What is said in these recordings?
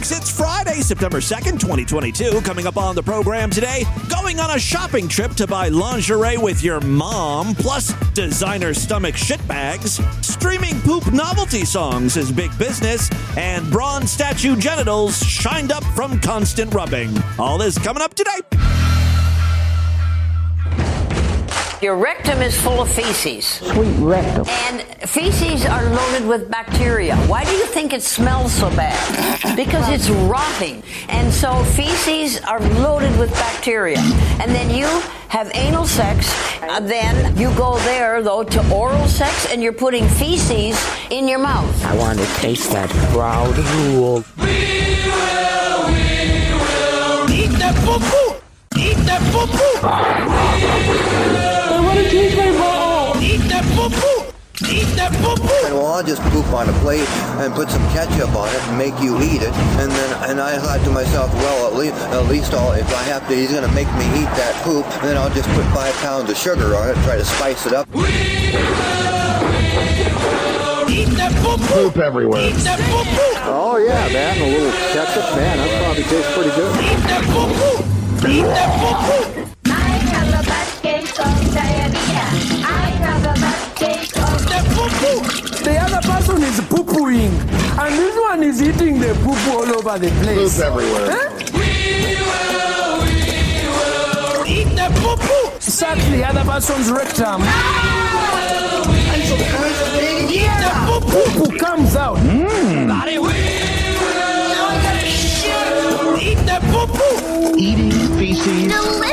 It's Friday, September 2nd, 2022. Coming up on the program today, going on a shopping trip to buy lingerie with your mom, plus designer stomach shit bags. Streaming poop novelty songs is big business, and bronze statue genitals shined up from constant rubbing. All this coming up today. Your rectum is full of feces. Sweet rectum. And feces are loaded with bacteria. Why do you think it smells so bad? Because it's rotting. And so feces are loaded with bacteria. And then you have anal sex. Then you go there, though, to oral sex, and you're putting feces in your mouth. I want to taste that proud rule. We will, we will. Eat that poo-poo! Eat that poo-poo! I Eat that poo-poo! And well, I'll just poop on a plate and put some ketchup on it and make you eat it. And then, and I thought to myself, well, at least, at least I'll, if I have to, he's gonna make me eat that poop. Then I'll just put five pounds of sugar on it, try to spice it up. Eat that poo-poo! Poop everywhere. Eat that poo-poo! Oh yeah, man, a little ketchup, man, that probably tastes pretty good. Eat that poo-poo! Eat that poo-poo! I have a bad case of diarrhea. I have a bad case of That poo-poo! The other person is poo-pooing, and this one is eating the poo-poo all over the place. Poop everywhere. Eh? Huh? Eat that poo-poo! Suck the other person's rectum. Eat that poo-poo! Poo comes out. Mm. Eat that poo-poo! Eating feces. delicious.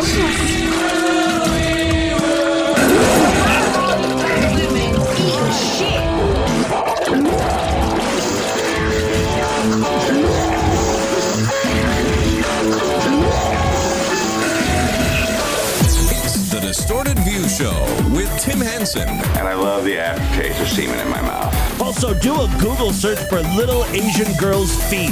Tim Henson. and I love the aftertaste of semen in my mouth. Also, do a Google search for little Asian girls' feet.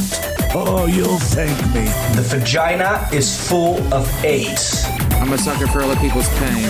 Oh, you'll thank me. The vagina is full of AIDS. I'm a sucker for other people's pain.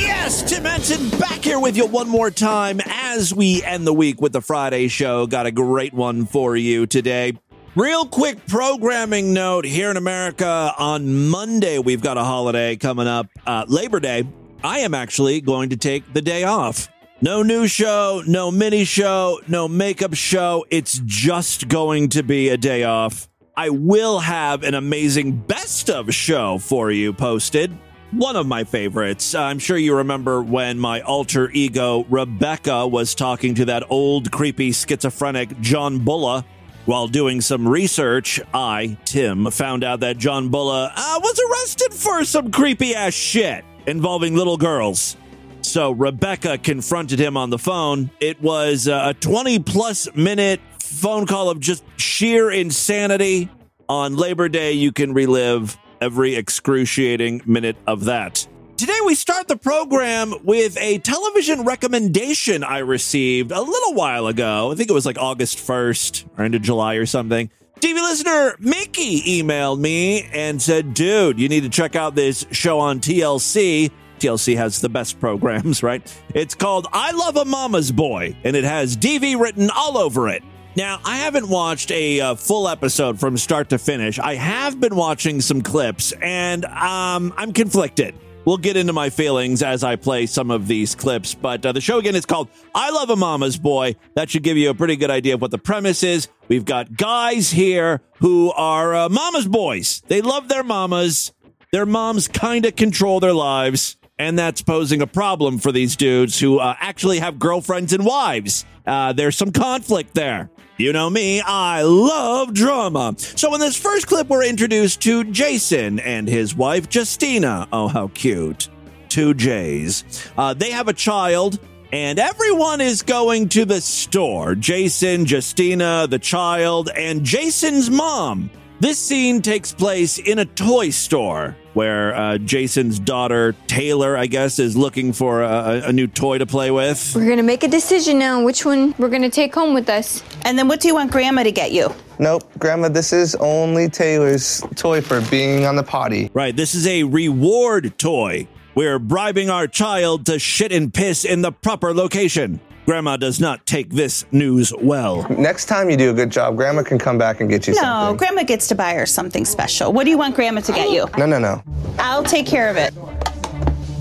Yes, Tim Henson back here with you one more time as we end the week with the Friday show. Got a great one for you today. Real quick programming note here in America on Monday, we've got a holiday coming up, uh, Labor Day. I am actually going to take the day off. No new show, no mini show, no makeup show. It's just going to be a day off. I will have an amazing best of show for you posted one of my favorites. I'm sure you remember when my alter ego Rebecca was talking to that old creepy schizophrenic John Bulla. While doing some research, I, Tim, found out that John Bulla uh, was arrested for some creepy ass shit involving little girls. So Rebecca confronted him on the phone. It was uh, a 20 plus minute phone call of just sheer insanity. On Labor Day, you can relive every excruciating minute of that. Today, we start the program with a television recommendation I received a little while ago. I think it was like August 1st or into July or something. TV listener Mickey emailed me and said, Dude, you need to check out this show on TLC. TLC has the best programs, right? It's called I Love a Mama's Boy, and it has DV written all over it. Now, I haven't watched a uh, full episode from start to finish. I have been watching some clips, and um, I'm conflicted. We'll get into my feelings as I play some of these clips, but uh, the show again is called I Love a Mama's Boy. That should give you a pretty good idea of what the premise is. We've got guys here who are uh, mama's boys. They love their mamas. Their moms kind of control their lives, and that's posing a problem for these dudes who uh, actually have girlfriends and wives. Uh, there's some conflict there. You know me, I love drama. So, in this first clip, we're introduced to Jason and his wife, Justina. Oh, how cute. Two J's. Uh, they have a child, and everyone is going to the store Jason, Justina, the child, and Jason's mom. This scene takes place in a toy store where uh, Jason's daughter, Taylor, I guess, is looking for a, a new toy to play with. We're gonna make a decision now which one we're gonna take home with us. And then what do you want Grandma to get you? Nope, Grandma, this is only Taylor's toy for being on the potty. Right, this is a reward toy. We're bribing our child to shit and piss in the proper location. Grandma does not take this news well. Next time you do a good job, Grandma can come back and get you No, something. Grandma gets to buy her something special. What do you want Grandma to get you? No, no, no. I'll take care of it.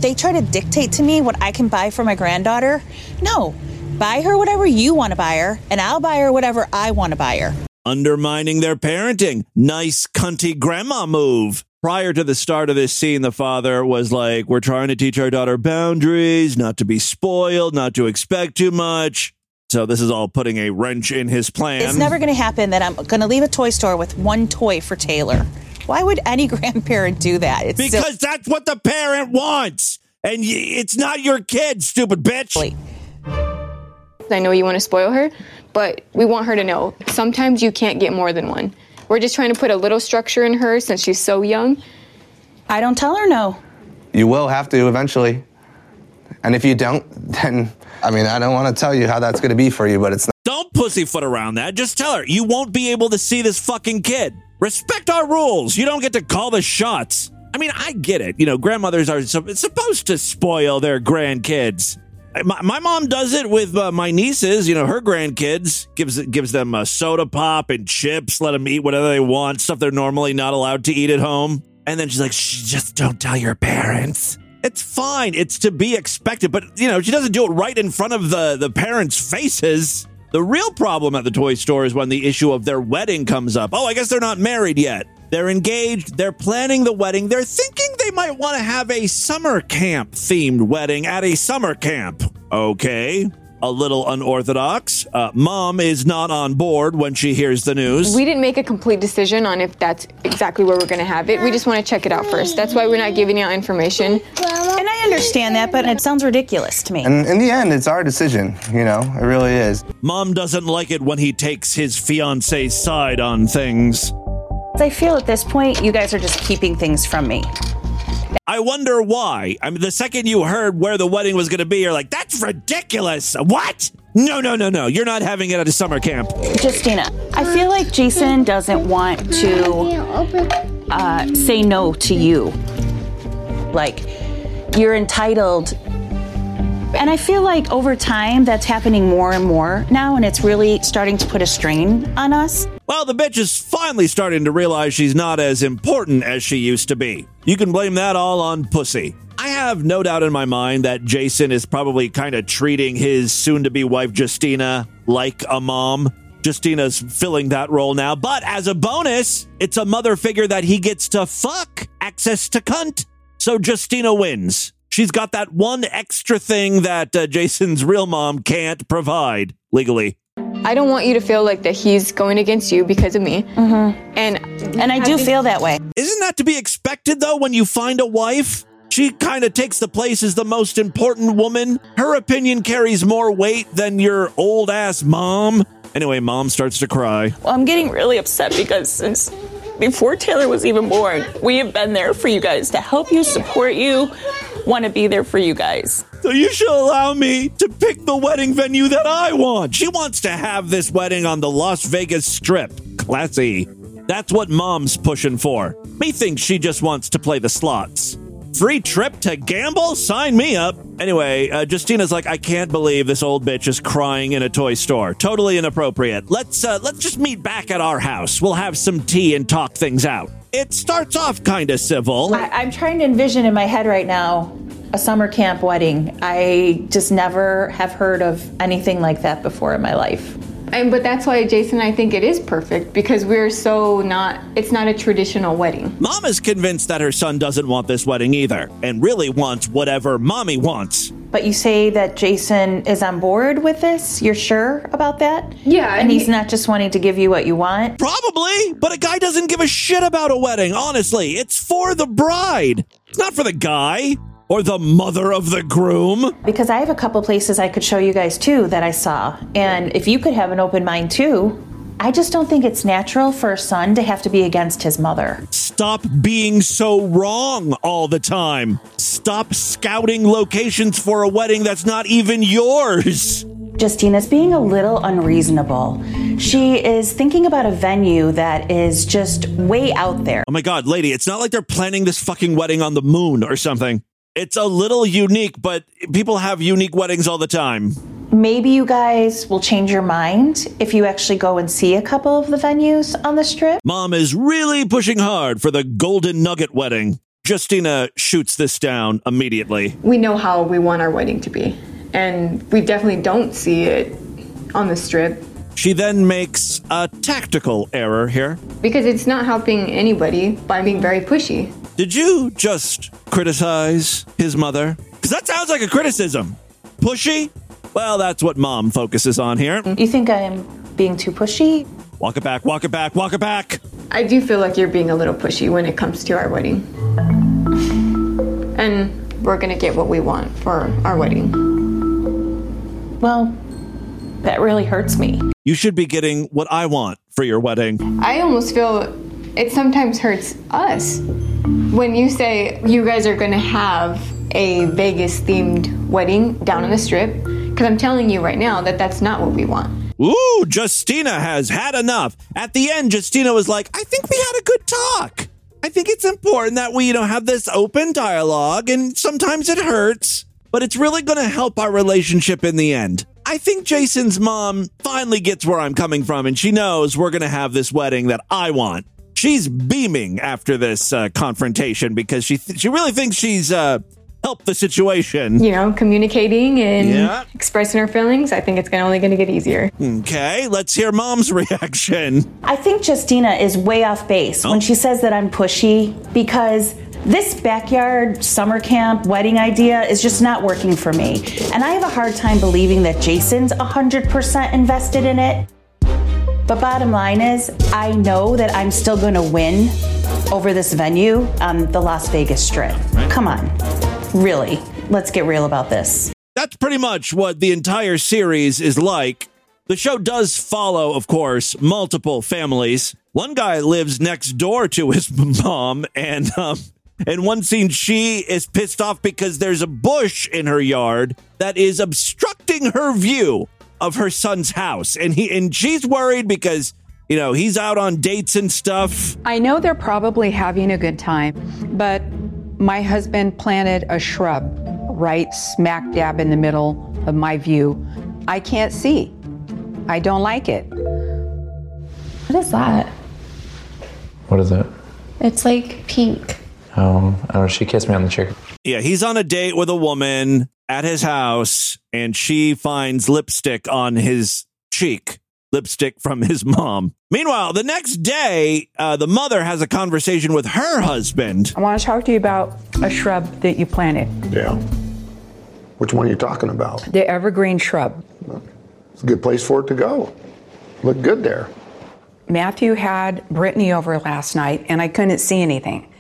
They try to dictate to me what I can buy for my granddaughter. No, buy her whatever you want to buy her, and I'll buy her whatever I want to buy her. undermining their parenting. Nice cunty grandma move. Prior to the start of this scene, the father was like, We're trying to teach our daughter boundaries, not to be spoiled, not to expect too much. So this is all putting a wrench in his plan. It's never going to happen that I'm going to leave a toy store with one toy for Taylor. Why would any grandparent do that? It's silly. because that's what the parent wants. And y- it's not your kid, stupid bitch. I know you want to spoil her, but we want her to know sometimes you can't get more than one. We're just trying to put a little structure in her since she's so young. I don't tell her no. You will have to eventually. And if you don't, then, I mean, I don't want to tell you how that's going to be for you, but it's not. Don't pussyfoot around that. Just tell her you won't be able to see this fucking kid. Respect our rules. You don't get to call the shots. I mean, I get it. You know, grandmothers are supposed to spoil their grandkids. My, my mom does it with uh, my nieces. You know, her grandkids gives gives them a soda pop and chips. Let them eat whatever they want, stuff they're normally not allowed to eat at home. And then she's like, "Just don't tell your parents." It's fine. It's to be expected, but you know, she doesn't do it right in front of the the parents' faces. The real problem at the toy store is when the issue of their wedding comes up. Oh, I guess they're not married yet. They're engaged. They're planning the wedding. They're thinking they might want to have a summer camp themed wedding at a summer camp. Okay. A little unorthodox. Uh, Mom is not on board when she hears the news. We didn't make a complete decision on if that's exactly where we're going to have it. We just want to check it out first. That's why we're not giving you information. And I understand that, but it sounds ridiculous to me. And in the end, it's our decision, you know, it really is. Mom doesn't like it when he takes his fiance's side on things. I feel at this point, you guys are just keeping things from me. I wonder why. I mean, the second you heard where the wedding was going to be, you're like, that's ridiculous. What? No, no, no, no. You're not having it at a summer camp. Justina, I feel like Jason doesn't want to uh, say no to you. Like, you're entitled. And I feel like over time, that's happening more and more now, and it's really starting to put a strain on us. Well, the bitch is finally starting to realize she's not as important as she used to be. You can blame that all on pussy. I have no doubt in my mind that Jason is probably kind of treating his soon to be wife, Justina, like a mom. Justina's filling that role now, but as a bonus, it's a mother figure that he gets to fuck, access to cunt. So Justina wins. She's got that one extra thing that uh, Jason's real mom can't provide legally. I don't want you to feel like that he's going against you because of me. Mm-hmm. And And I do feel that way. Isn't that to be expected though when you find a wife? She kind of takes the place as the most important woman. Her opinion carries more weight than your old ass mom. Anyway, mom starts to cry. Well, I'm getting really upset because since before Taylor was even born, we have been there for you guys to help you, support you, want to be there for you guys. So you should allow me to pick the wedding venue that I want. She wants to have this wedding on the Las Vegas Strip. Classy. That's what mom's pushing for. Me thinks she just wants to play the slots. Free trip to gamble? Sign me up. Anyway, uh, Justina's like, I can't believe this old bitch is crying in a toy store. Totally inappropriate. Let's uh, let's just meet back at our house. We'll have some tea and talk things out. It starts off kind of civil. I, I'm trying to envision in my head right now a summer camp wedding. I just never have heard of anything like that before in my life. And but that's why Jason I think it is perfect because we're so not it's not a traditional wedding. Mom is convinced that her son doesn't want this wedding either, and really wants whatever mommy wants. But you say that Jason is on board with this? You're sure about that? Yeah, And and he's he- not just wanting to give you what you want? Probably, but a guy doesn't give a shit about a wedding, honestly. It's for the bride. It's not for the guy or the mother of the groom. Because I have a couple places I could show you guys too that I saw. And if you could have an open mind too, I just don't think it's natural for a son to have to be against his mother. Stop being so wrong all the time. Stop scouting locations for a wedding that's not even yours. Justina's being a little unreasonable. She is thinking about a venue that is just way out there. Oh my god, lady, it's not like they're planning this fucking wedding on the moon or something. It's a little unique, but people have unique weddings all the time. maybe you guys will change your mind if you actually go and see a couple of the venues on the strip. Mom is really pushing hard for the Golden Nugget wedding. Justina shoots this down immediately. We know how we want our wedding to be, and we definitely don't see it on the strip She then makes a tactical error here. because it's not helping anybody by being very pushy. Did you just criticize his mother? Because that sounds like a criticism. Pushy? Well, that's what mom focuses on here. You think I'm being too pushy? Walk it back, walk it back, walk it back. I do feel like you're being a little pushy when it comes to our wedding. And we're gonna get what we want for our wedding. Well, that really hurts me. You should be getting what I want for your wedding. I almost feel it sometimes hurts us when you say you guys are gonna have a Vegas themed wedding down on the strip. Because I'm telling you right now that that's not what we want. Ooh, Justina has had enough. At the end, Justina was like, I think we had a good talk. I think it's important that we, you know, have this open dialogue, and sometimes it hurts, but it's really going to help our relationship in the end. I think Jason's mom finally gets where I'm coming from, and she knows we're going to have this wedding that I want. She's beaming after this uh, confrontation because she th- she really thinks she's uh, helped the situation. You know, communicating and Yeah. expressing our feelings, I think it's gonna only gonna get easier. Okay, let's hear mom's reaction. I think Justina is way off base when oh. she says that I'm pushy because this backyard summer camp wedding idea is just not working for me. And I have a hard time believing that Jason's 100% invested in it. But bottom line is, I know that I'm still going to win over this venue on the Las Vegas Strip. Come on. Really. Let's get real about this. That's pretty much what the entire series is like. The show does follow, of course, multiple families. One guy lives next door to his mom, and um, in one scene, she is pissed off because there's a bush in her yard that is obstructing her view of her son's house, and he and she's worried because you know he's out on dates and stuff. I know they're probably having a good time, but my husband planted a shrub right smack dab in the middle of my view. I can't see. I don't like it. What is that? What is it? It's like pink. Oh, oh, she kissed me on the cheek. Yeah, he's on a date with a woman at his house, and she finds lipstick on his cheek. Lipstick from his mom. Meanwhile, the next day, uh, the mother has a conversation with her husband. I want to talk to you about a shrub that you planted, Yeah. Which one are you talking about? the evergreen shrub. It's a good place for it to go. Look good there. Matthew had Brittany over last night, and I couldn't see anything.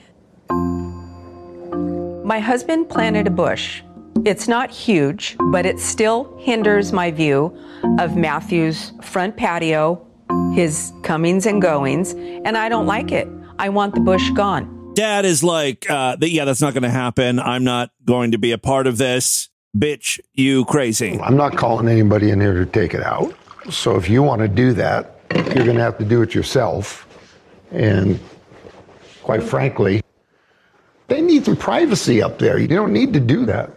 My husband planted a bush. It's not huge, but it still hinders my view of Matthew's front patio, his comings and goings, and I don't like it. I want the bush gone. Dad is like, uh, th- yeah, that's not going to happen. I'm not going to be a part of this. Bitch, you crazy. I'm not calling anybody in here to take it out. So if you want to do that, you're going to have to do it yourself. And quite frankly, they need some privacy up there. You don't need to do that.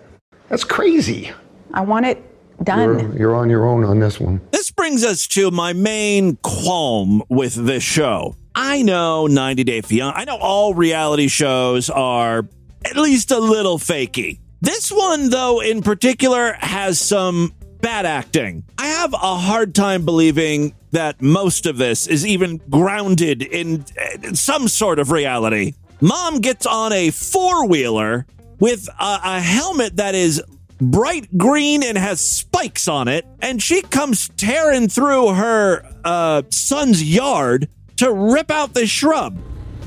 That's crazy. I want it done. You're, you're on your own on this one. This brings us to my main qualm with this show. I know 90 Day Fiancé. I know all reality shows are at least a little fakey. This one, though, in particular, has some bad acting. I have a hard time believing that most of this is even grounded in uh, some sort of reality. Mom gets on a four wheeler with a, a helmet that is bright green and has spikes on it, and she comes tearing through her uh, son's yard to rip out the shrub.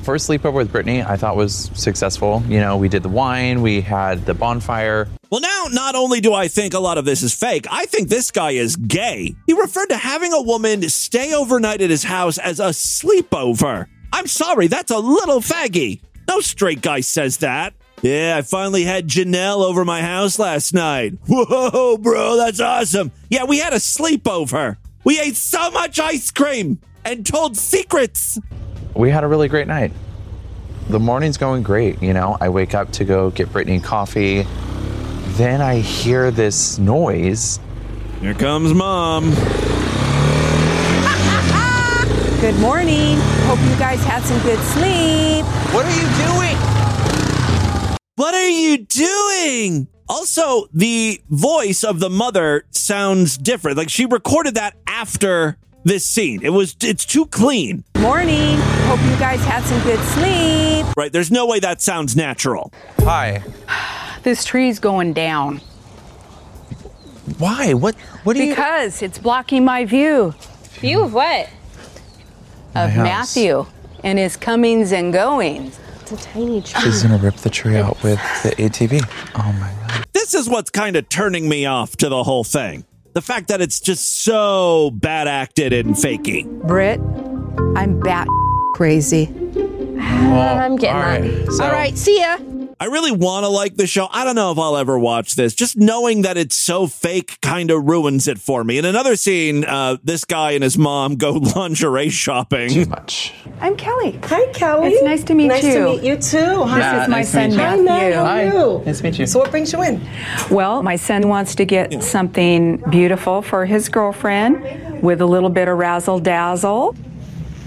First sleepover with Brittany, I thought was successful. You know, we did the wine, we had the bonfire. Well, now, not only do I think a lot of this is fake, I think this guy is gay. He referred to having a woman stay overnight at his house as a sleepover. I'm sorry, that's a little faggy. No straight guy says that. Yeah, I finally had Janelle over my house last night. Whoa, bro, that's awesome. Yeah, we had a sleepover. We ate so much ice cream and told secrets. We had a really great night. The morning's going great, you know. I wake up to go get Brittany coffee. Then I hear this noise Here comes mom. Good morning. Hope you guys had some good sleep. What are you doing? What are you doing? Also, the voice of the mother sounds different. Like she recorded that after this scene. It was it's too clean. Morning. Hope you guys had some good sleep. Right? There's no way that sounds natural. Hi. This tree's going down. Why? What? What do you? Because it's blocking my view. View of what? My Of house. Matthew and his comings and goings. It's a tiny tree. She's gonna rip the tree out with the ATV. Oh my god. This is what's kind of turning me off to the whole thing. The fact that it's just so bad acted and fakey. Britt, I'm bat crazy. I'm getting all right, that. so- All right, see ya. I really want to like the show. I don't know if I'll ever watch this. Just knowing that it's so fake kind of ruins it for me. In another scene, uh, this guy and his mom go lingerie shopping. Too much. I'm Kelly. Hi, Kelly. It's nice to meet nice you. Nice to meet you too. Hi. This is my nice son meet. Hi, Matthew. Matt. How are you? Nice to meet you. So, what brings you in? Well, my son wants to get something beautiful for his girlfriend with a little bit of razzle dazzle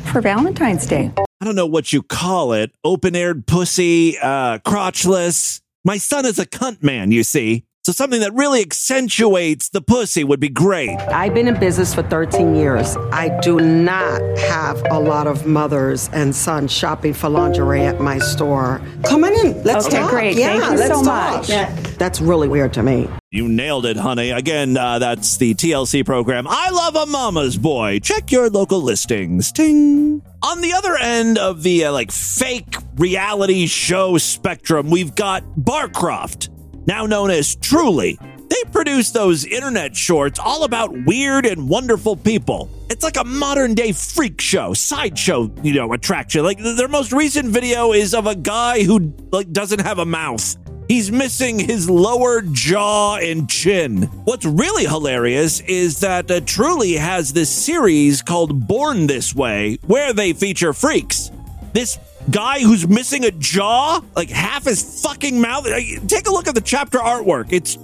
for Valentine's Day. I don't know what you call it. Open aired pussy, uh, crotchless. My son is a cunt man, you see. So something that really accentuates the pussy would be great. I've been in business for 13 years. I do not have a lot of mothers and sons shopping for lingerie at my store. Come on in. Let's Okay, talk. great. Yeah, Thank you let's so talk. much. That's really weird to me. You nailed it, honey. Again, uh, that's the TLC program. I love a mama's boy. Check your local listings. Ting. On the other end of the uh, like fake reality show spectrum, we've got Barcroft, now known as Truly. They produce those internet shorts all about weird and wonderful people. It's like a modern day freak show, sideshow, you know, attraction. Like their most recent video is of a guy who like doesn't have a mouth. He's missing his lower jaw and chin. What's really hilarious is that uh, Truly has this series called Born This Way, where they feature freaks. This guy who's missing a jaw, like half his fucking mouth. Take a look at the chapter artwork. It's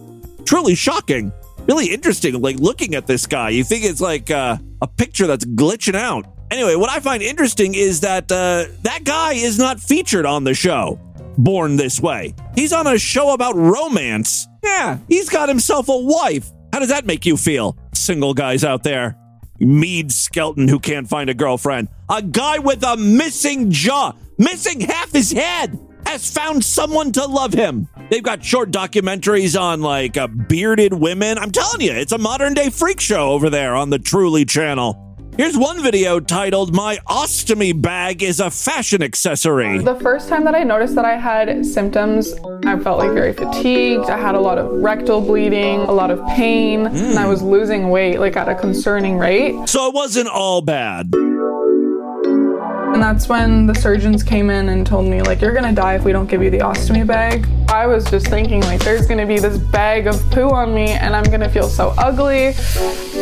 truly shocking. Really interesting, like looking at this guy. You think it's like uh, a picture that's glitching out. Anyway, what I find interesting is that uh, that guy is not featured on the show. Born This Way. He's on a show about romance. Yeah, he's got himself a wife. How does that make you feel, single guys out there? Mead Skelton who can't find a girlfriend. A guy with a missing jaw, missing half his head, has found someone to love him. They've got short documentaries on like uh, bearded women. I'm telling you, it's a modern day freak show over there on the Truly channel. Here's one video titled My Ostomy Bag is a Fashion Accessory. The first time that I noticed that I had symptoms, I felt like very fatigued. I had a lot of rectal bleeding, a lot of pain, and I was losing weight like at a concerning rate. So it wasn't all bad. And that's when the surgeons came in and told me, like, you're gonna die if we don't give you the ostomy bag. I was just thinking, like, there's gonna be this bag of poo on me and I'm gonna feel so ugly.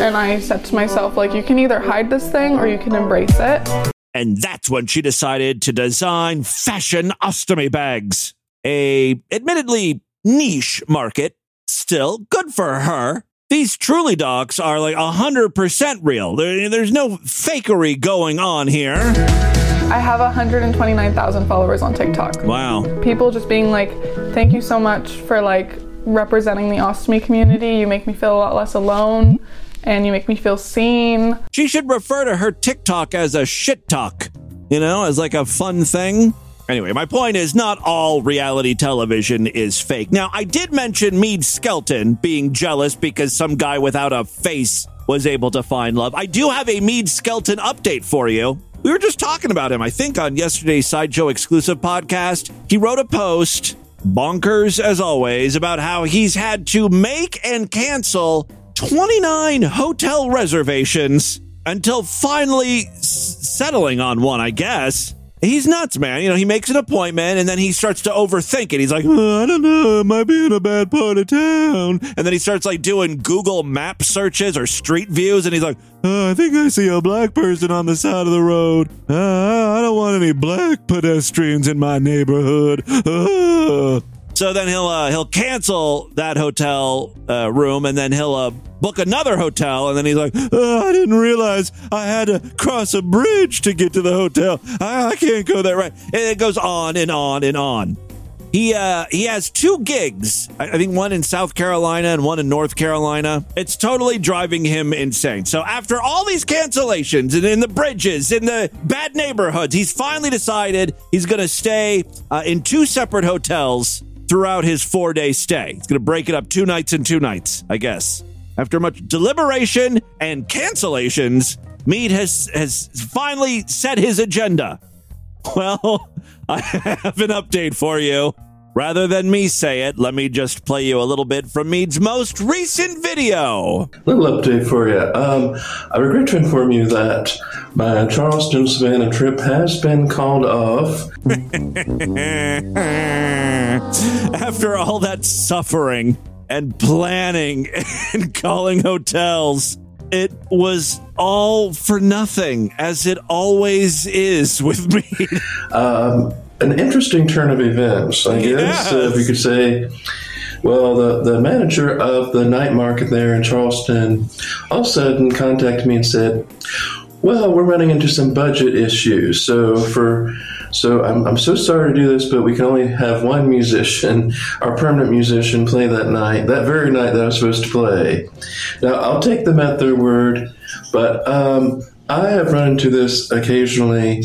And I said to myself, like, you can either hide this thing or you can embrace it. And that's when she decided to design fashion ostomy bags. A admittedly niche market, still good for her. These Truly docs are like 100% real. There- there's no fakery going on here. I have 129,000 followers on TikTok. Wow. People just being like, thank you so much for like representing the ostomy community. You make me feel a lot less alone and you make me feel seen. She should refer to her TikTok as a shit talk, you know, as like a fun thing. Anyway, my point is not all reality television is fake. Now, I did mention Mead Skelton being jealous because some guy without a face was able to find love. I do have a Mead Skelton update for you. We were just talking about him, I think, on yesterday's Sideshow exclusive podcast. He wrote a post, bonkers as always, about how he's had to make and cancel 29 hotel reservations until finally s- settling on one, I guess. He's nuts, man. You know, he makes an appointment and then he starts to overthink it. He's like, "Oh, I don't know, I might be in a bad part of town. And then he starts like doing Google map searches or street views and he's like, oh, I think I see a black person on the side of the road. I don't want any black pedestrians in my neighborhood. So then he'll uh, he'll cancel that hotel uh, room, and then he'll uh, book another hotel, and then he's like, oh, "I didn't realize I had to cross a bridge to get to the hotel. I, I can't go that right." And it goes on and on and on. He uh, he has two gigs. I think one in South Carolina and one in North Carolina. It's totally driving him insane. So after all these cancellations and in the bridges, in the bad neighborhoods, he's finally decided he's going to stay uh, in two separate hotels throughout his four day stay. He's going to break it up two nights and two nights, I guess. After much deliberation and cancellations, Mead has has finally set his agenda. Well, I have an update for you. Rather than me say it, let me just play you a little bit from Mead's most recent video. Little update for you. Um, I regret to inform you that my Charleston Savannah trip has been called off. After all that suffering and planning and calling hotels, it was all for nothing, as it always is with me. Um, an interesting turn of events, I guess, uh, if you could say. Well, the, the manager of the night market there in Charleston all of a sudden contacted me and said, "Well, we're running into some budget issues, so for so I'm, I'm so sorry to do this, but we can only have one musician, our permanent musician, play that night, that very night that I was supposed to play. Now, I'll take them at their word, but um, I have run into this occasionally.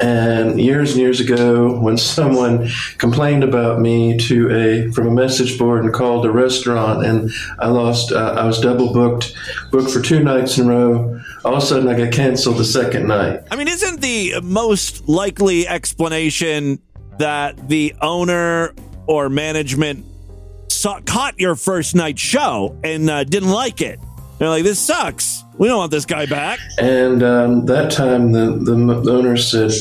And years and years ago, when someone complained about me to a from a message board and called a restaurant, and I lost, uh, I was double booked, booked for two nights in a row. All of a sudden, I got canceled the second night. I mean, isn't the most likely explanation that the owner or management saw, caught your first night show and uh, didn't like it? They're like, this sucks. We don't want this guy back. And um, that time, the, the owner said,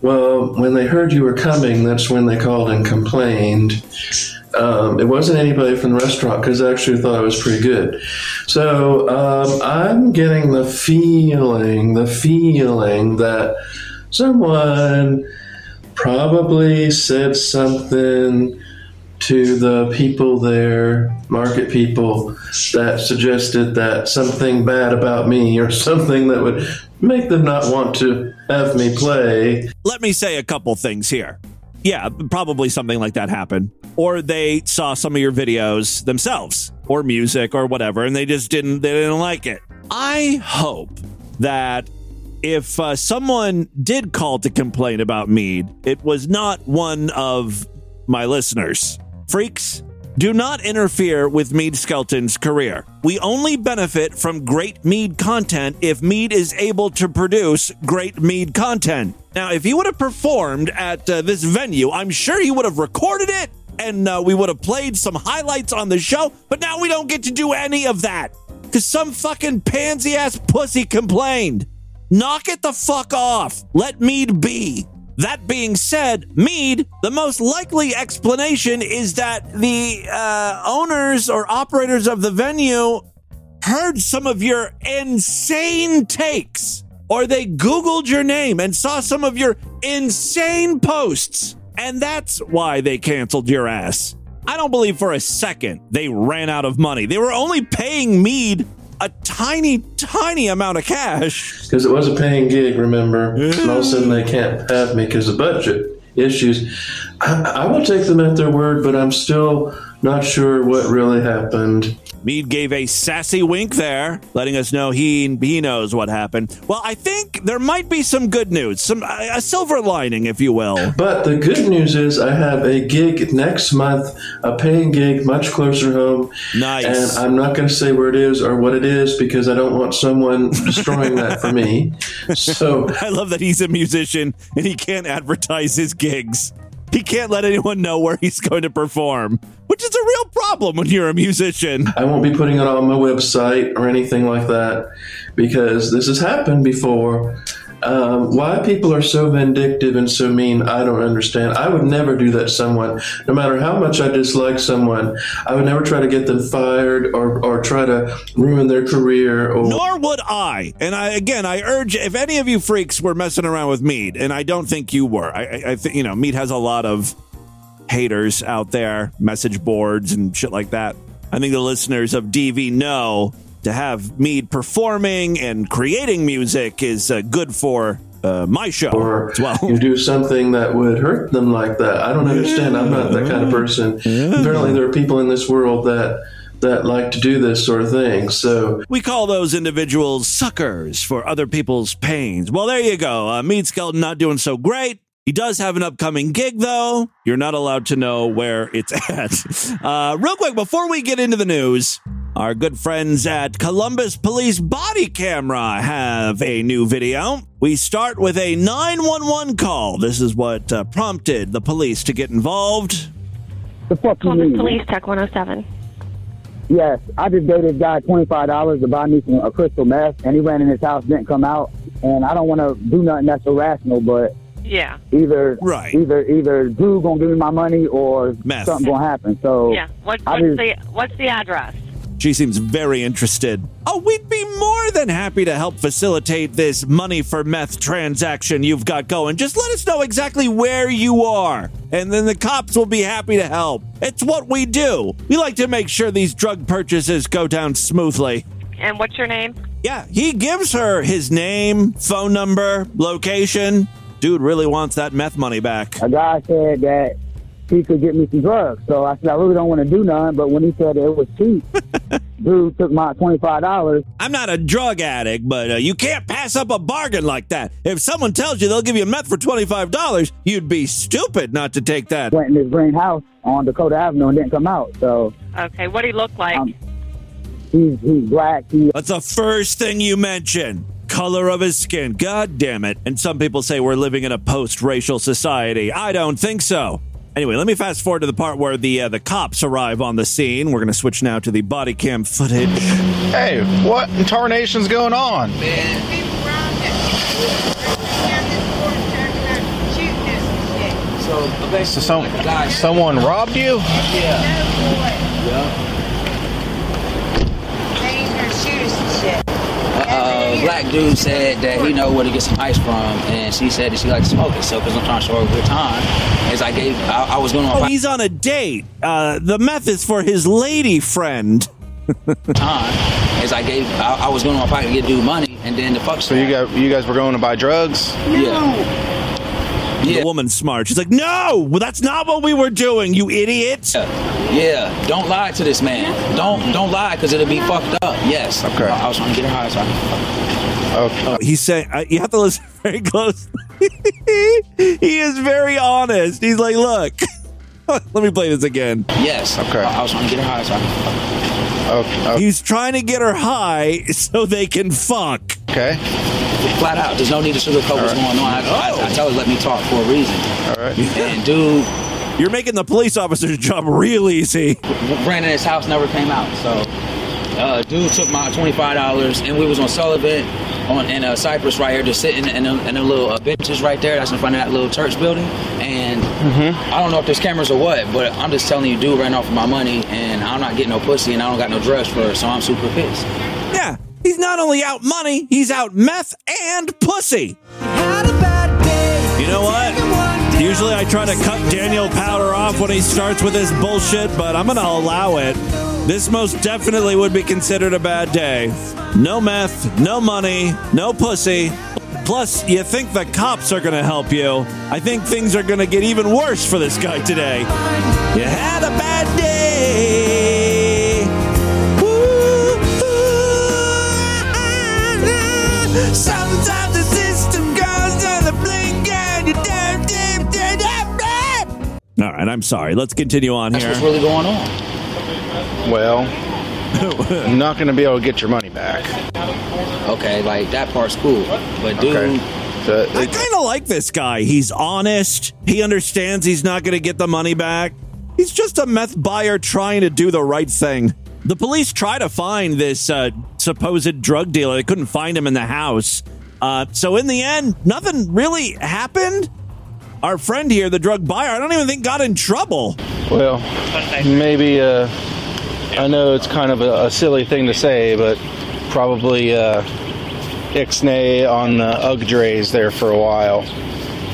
Well, when they heard you were coming, that's when they called and complained. Um, it wasn't anybody from the restaurant because I actually thought it was pretty good. So um, I'm getting the feeling, the feeling that someone probably said something to the people there, market people, that suggested that something bad about me or something that would make them not want to have me play. Let me say a couple things here. Yeah, probably something like that happened. Or they saw some of your videos themselves or music or whatever and they just didn't they didn't like it. I hope that if uh, someone did call to complain about Mead, it was not one of my listeners. Freaks, do not interfere with Mead Skelton's career. We only benefit from great Mead content if Mead is able to produce great Mead content. Now, if he would have performed at uh, this venue, I'm sure he would have recorded it and uh, we would have played some highlights on the show, but now we don't get to do any of that because some fucking pansy ass pussy complained. Knock it the fuck off. Let Mead be. That being said, Mead, the most likely explanation is that the uh, owners or operators of the venue heard some of your insane takes, or they Googled your name and saw some of your insane posts, and that's why they canceled your ass. I don't believe for a second they ran out of money. They were only paying Mead a tiny, tiny amount of cash. Because it was a paying gig, remember? and all of a sudden they can't have me because of budget issues. I, I will take them at their word, but I'm still not sure what really happened. Mead gave a sassy wink there, letting us know he he knows what happened. Well, I think there might be some good news, some a silver lining, if you will. But the good news is I have a gig next month, a paying gig much closer home. Nice. And I'm not going to say where it is or what it is because I don't want someone destroying that for me. So I love that he's a musician and he can't advertise his gigs. He can't let anyone know where he's going to perform, which is a real problem when you're a musician. I won't be putting it on my website or anything like that because this has happened before. Um, why people are so vindictive and so mean, I don't understand. I would never do that to someone. No matter how much I dislike someone, I would never try to get them fired or, or try to ruin their career. Or Nor would I. And I again, I urge if any of you freaks were messing around with Mead, and I don't think you were. I, I, I think you know Mead has a lot of haters out there, message boards and shit like that. I think the listeners of DV know to have Mead performing and creating music is uh, good for uh, my show or as well. you do something that would hurt them like that. I don't understand. I'm not that kind of person. Apparently, there are people in this world that that like to do this sort of thing. So We call those individuals suckers for other people's pains. Well, there you go. Uh, Mead Skelton not doing so great. He does have an upcoming gig, though. You're not allowed to know where it's at. Uh, real quick, before we get into the news, our good friends at Columbus Police Body Camera have a new video. We start with a 911 call. This is what uh, prompted the police to get involved. The fuck Columbus mean? Police Tech 107. Yes, I just gave this guy twenty five dollars to buy me some a crystal meth, and he ran in his house, didn't come out, and I don't want to do nothing that's irrational, but Yeah. either right. either either Drew gonna give me my money or Meth. something gonna happen. So Yeah. What, what's just- the what's the address? She seems very interested. Oh, we'd be more than happy to help facilitate this money for meth transaction you've got going. Just let us know exactly where you are, and then the cops will be happy to help. It's what we do. We like to make sure these drug purchases go down smoothly. And what's your name? Yeah, he gives her his name, phone number, location. Dude really wants that meth money back. a guy said that he could get me some drugs. So I said I really don't want to do none, but when he said it was cheap, dude took my twenty five dollars. I'm not a drug addict, but uh, you can't pass up a bargain like that. If someone tells you they'll give you meth for $25, you'd be stupid not to take that. Went in his green house on Dakota Avenue and didn't come out. So Okay. What do you look like? Um, he's he's black. He That's the first thing you mention. Color of his skin. God damn it. And some people say we're living in a post racial society. I don't think so. Anyway, let me fast forward to the part where the uh, the cops arrive on the scene. We're going to switch now to the body cam footage. Hey, what in tarnation's going on? So, So some, someone robbed you? Uh, black dude said that he know where to get some ice from, and she said that she likes to smoke it. So, because I'm trying to show her a good time, as I gave, I, I was going Oh, on he's on a date. Uh, the meth is for his lady friend. time, as I gave, I, I was going on my pocket to get dude money, and then the fuck. So you got you guys were going to buy drugs? Yeah. The woman's smart. She's like, no, well, that's not what we were doing, you idiot. Yeah, don't lie to this man. Don't don't lie because it'll be fucked up. Yes. Okay. I, I was trying to get her high, so I can Okay. Oh, he's saying, uh, you have to listen very close. he is very honest. He's like, look, let me play this again. Yes. Okay. I, I was trying to get her high, so I can Okay. He's trying to get her high so they can fuck. Okay. Flat out. There's no need to sugarcoat what's going on. I, I, I tell her let me talk for a reason. All right. And dude, You're making the police officer's job real easy. Brandon, his house never came out. So, uh, dude took my twenty five dollars, and we was on Sullivant, on in uh, Cypress right here, just sitting in a, in a little uh, benches right there. That's in front of that little church building. And I don't know if there's cameras or what, but I'm just telling you, dude ran off with my money, and I'm not getting no pussy, and I don't got no drugs for her, so I'm super pissed. Yeah, he's not only out money, he's out meth and pussy. You know what? Usually I try to cut Daniel Powter off when he starts with his bullshit, but I'm going to allow it. This most definitely would be considered a bad day. No meth, no money, no pussy. Plus, you think the cops are going to help you. I think things are going to get even worse for this guy today. You had a bad day. Sometimes the system goes on the blink and you damn, damn, damn, damn, damn. All right, I'm sorry. Let's continue on That's here. what's really going on. Well, I'm not going to be able to get your money back. Okay, like that part's cool, but dude. I kind of like this guy. He's honest. He understands he's not going to get the money back. He's just a meth buyer trying to do the right thing. The police try to find this uh, supposed drug dealer. They couldn't find him in the house. Uh, so in the end, nothing really happened. Our friend here, the drug buyer, I don't even think got in trouble. Well, maybe uh, I know it's kind of a, a silly thing to say, but probably uh, ixnay on the UG drays there for a while.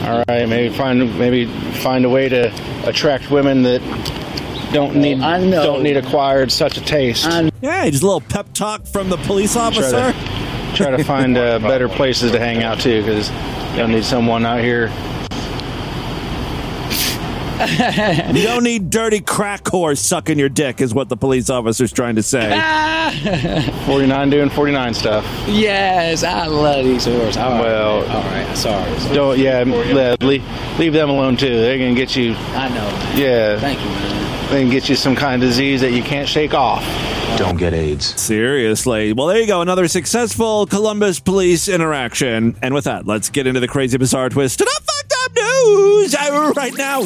All right, maybe find maybe find a way to attract women that don't need don't need acquired such a taste. Yeah, just a little pep talk from the police Try officer. to, try to find uh, better places to hang out too, because you'll need someone out here. you don't need dirty crack whores sucking your dick, is what the police officer's trying to say. 49 doing 49 stuff. yes, I love these horses. All right, Well, all right, sorry. Don't yeah, leave, leave them alone too. They're gonna get you. I know. Yeah. Thank you, man. They can get you some kind of disease that you can't shake off. Don't get AIDS. Seriously. Well, there you go. Another successful Columbus police interaction. And with that, let's get into the crazy, bizarre twist. to the fucked up news right now.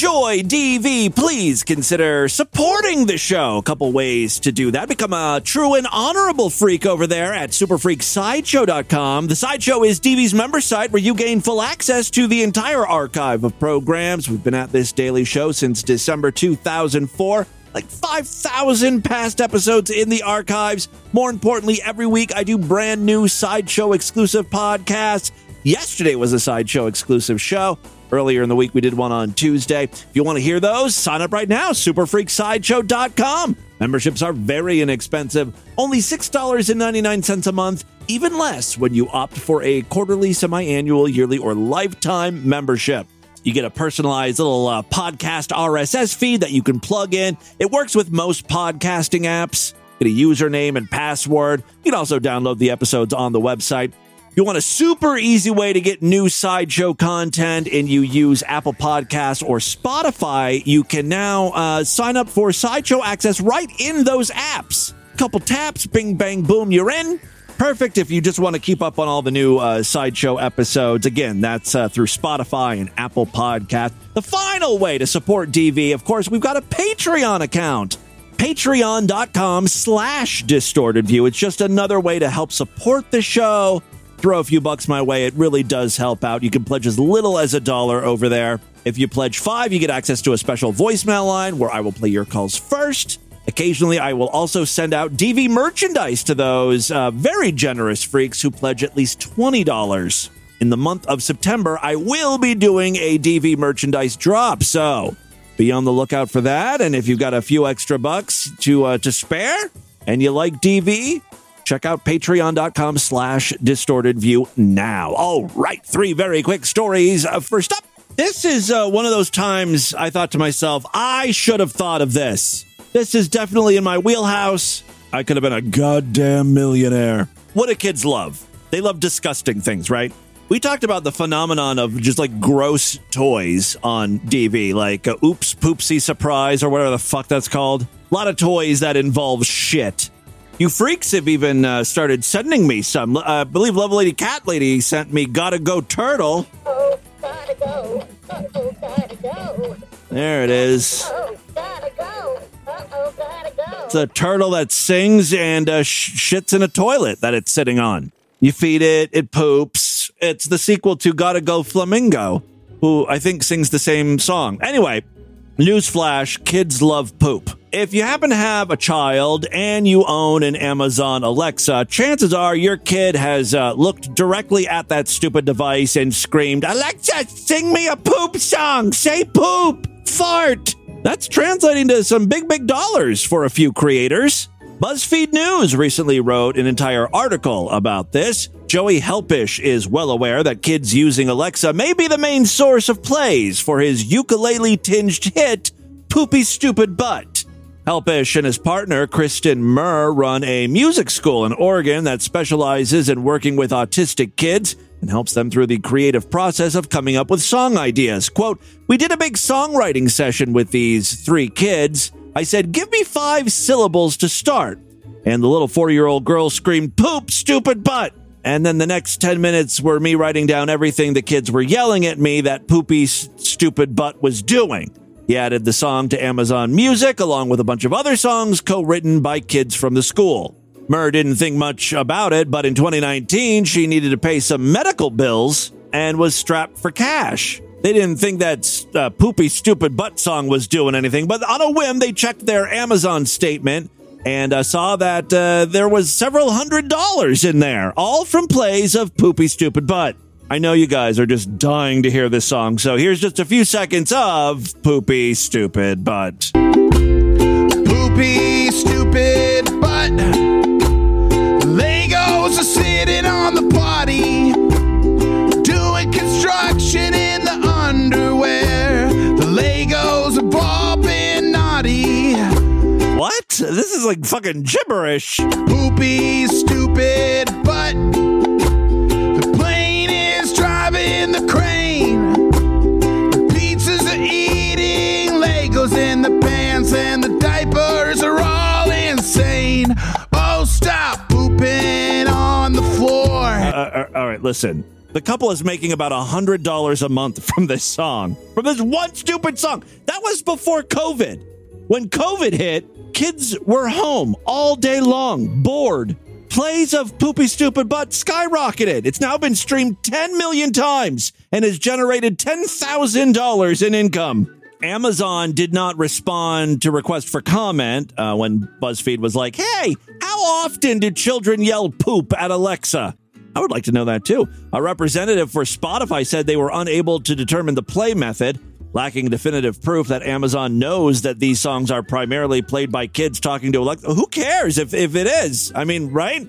Enjoy DV, please consider supporting the show. A couple ways to do that. Become a true and honorable freak over there at superfreaksideshow.com. The Sideshow is DV's member site where you gain full access to the entire archive of programs. We've been at this daily show since December 2004 like 5,000 past episodes in the archives. More importantly, every week I do brand new Sideshow exclusive podcasts. Yesterday was a Sideshow exclusive show. Earlier in the week, we did one on Tuesday. If you want to hear those, sign up right now, superfreaksideshow.com. Memberships are very inexpensive, only $6.99 a month, even less when you opt for a quarterly, semi annual, yearly, or lifetime membership. You get a personalized little uh, podcast RSS feed that you can plug in. It works with most podcasting apps. Get a username and password. You can also download the episodes on the website. You want a super easy way to get new sideshow content and you use Apple Podcasts or Spotify, you can now uh, sign up for sideshow access right in those apps. Couple taps, bing, bang, boom, you're in. Perfect if you just want to keep up on all the new uh, sideshow episodes. Again, that's uh, through Spotify and Apple Podcast. The final way to support DV, of course, we've got a Patreon account. Patreon.com slash distorted view. It's just another way to help support the show. Throw a few bucks my way. It really does help out. You can pledge as little as a dollar over there. If you pledge five, you get access to a special voicemail line where I will play your calls first. Occasionally, I will also send out DV merchandise to those uh, very generous freaks who pledge at least $20. In the month of September, I will be doing a DV merchandise drop, so be on the lookout for that. And if you've got a few extra bucks to uh, to spare and you like DV, check out patreon.com slash distorted view now. All right, three very quick stories. Uh, first up, this is uh, one of those times I thought to myself, I should have thought of this. This is definitely in my wheelhouse. I could have been a goddamn millionaire. What do kids love? They love disgusting things, right? We talked about the phenomenon of just like gross toys on DV, like uh, Oops Poopsie Surprise or whatever the fuck that's called. A lot of toys that involve shit. You freaks have even uh, started sending me some. Uh, I believe Love Lady Cat Lady sent me Gotta Go Turtle. There it is. It's a turtle that sings and uh, sh- shits in a toilet that it's sitting on. You feed it, it poops. It's the sequel to Gotta Go Flamingo, who I think sings the same song. Anyway, newsflash kids love poop. If you happen to have a child and you own an Amazon Alexa, chances are your kid has uh, looked directly at that stupid device and screamed, Alexa, sing me a poop song! Say poop! Fart! That's translating to some big, big dollars for a few creators. BuzzFeed News recently wrote an entire article about this. Joey Helpish is well aware that kids using Alexa may be the main source of plays for his ukulele tinged hit, Poopy Stupid Butt. Helpish and his partner, Kristen Murr, run a music school in Oregon that specializes in working with autistic kids and helps them through the creative process of coming up with song ideas. Quote, We did a big songwriting session with these three kids. I said, Give me five syllables to start. And the little four year old girl screamed, Poop, stupid butt. And then the next 10 minutes were me writing down everything the kids were yelling at me that poopy, stupid butt was doing. He added the song to Amazon Music along with a bunch of other songs co written by kids from the school. Murr didn't think much about it, but in 2019, she needed to pay some medical bills and was strapped for cash. They didn't think that uh, poopy stupid butt song was doing anything, but on a whim, they checked their Amazon statement and uh, saw that uh, there was several hundred dollars in there, all from plays of poopy stupid butt. I know you guys are just dying to hear this song, so here's just a few seconds of poopy stupid butt. Poopy stupid butt. Legos are sitting on the potty, doing construction in the underwear. The Legos all been naughty. What? This is like fucking gibberish. Poopy stupid butt. All right, listen. The couple is making about a hundred dollars a month from this song, from this one stupid song. That was before COVID. When COVID hit, kids were home all day long, bored. Plays of Poopy Stupid Butt skyrocketed. It's now been streamed 10 million times and has generated $10,000 in income. Amazon did not respond to request for comment uh, when BuzzFeed was like, hey, how often do children yell poop at Alexa? I would like to know that too. A representative for Spotify said they were unable to determine the play method, lacking definitive proof that Amazon knows that these songs are primarily played by kids talking to Alexa. Who cares if, if it is? I mean, right?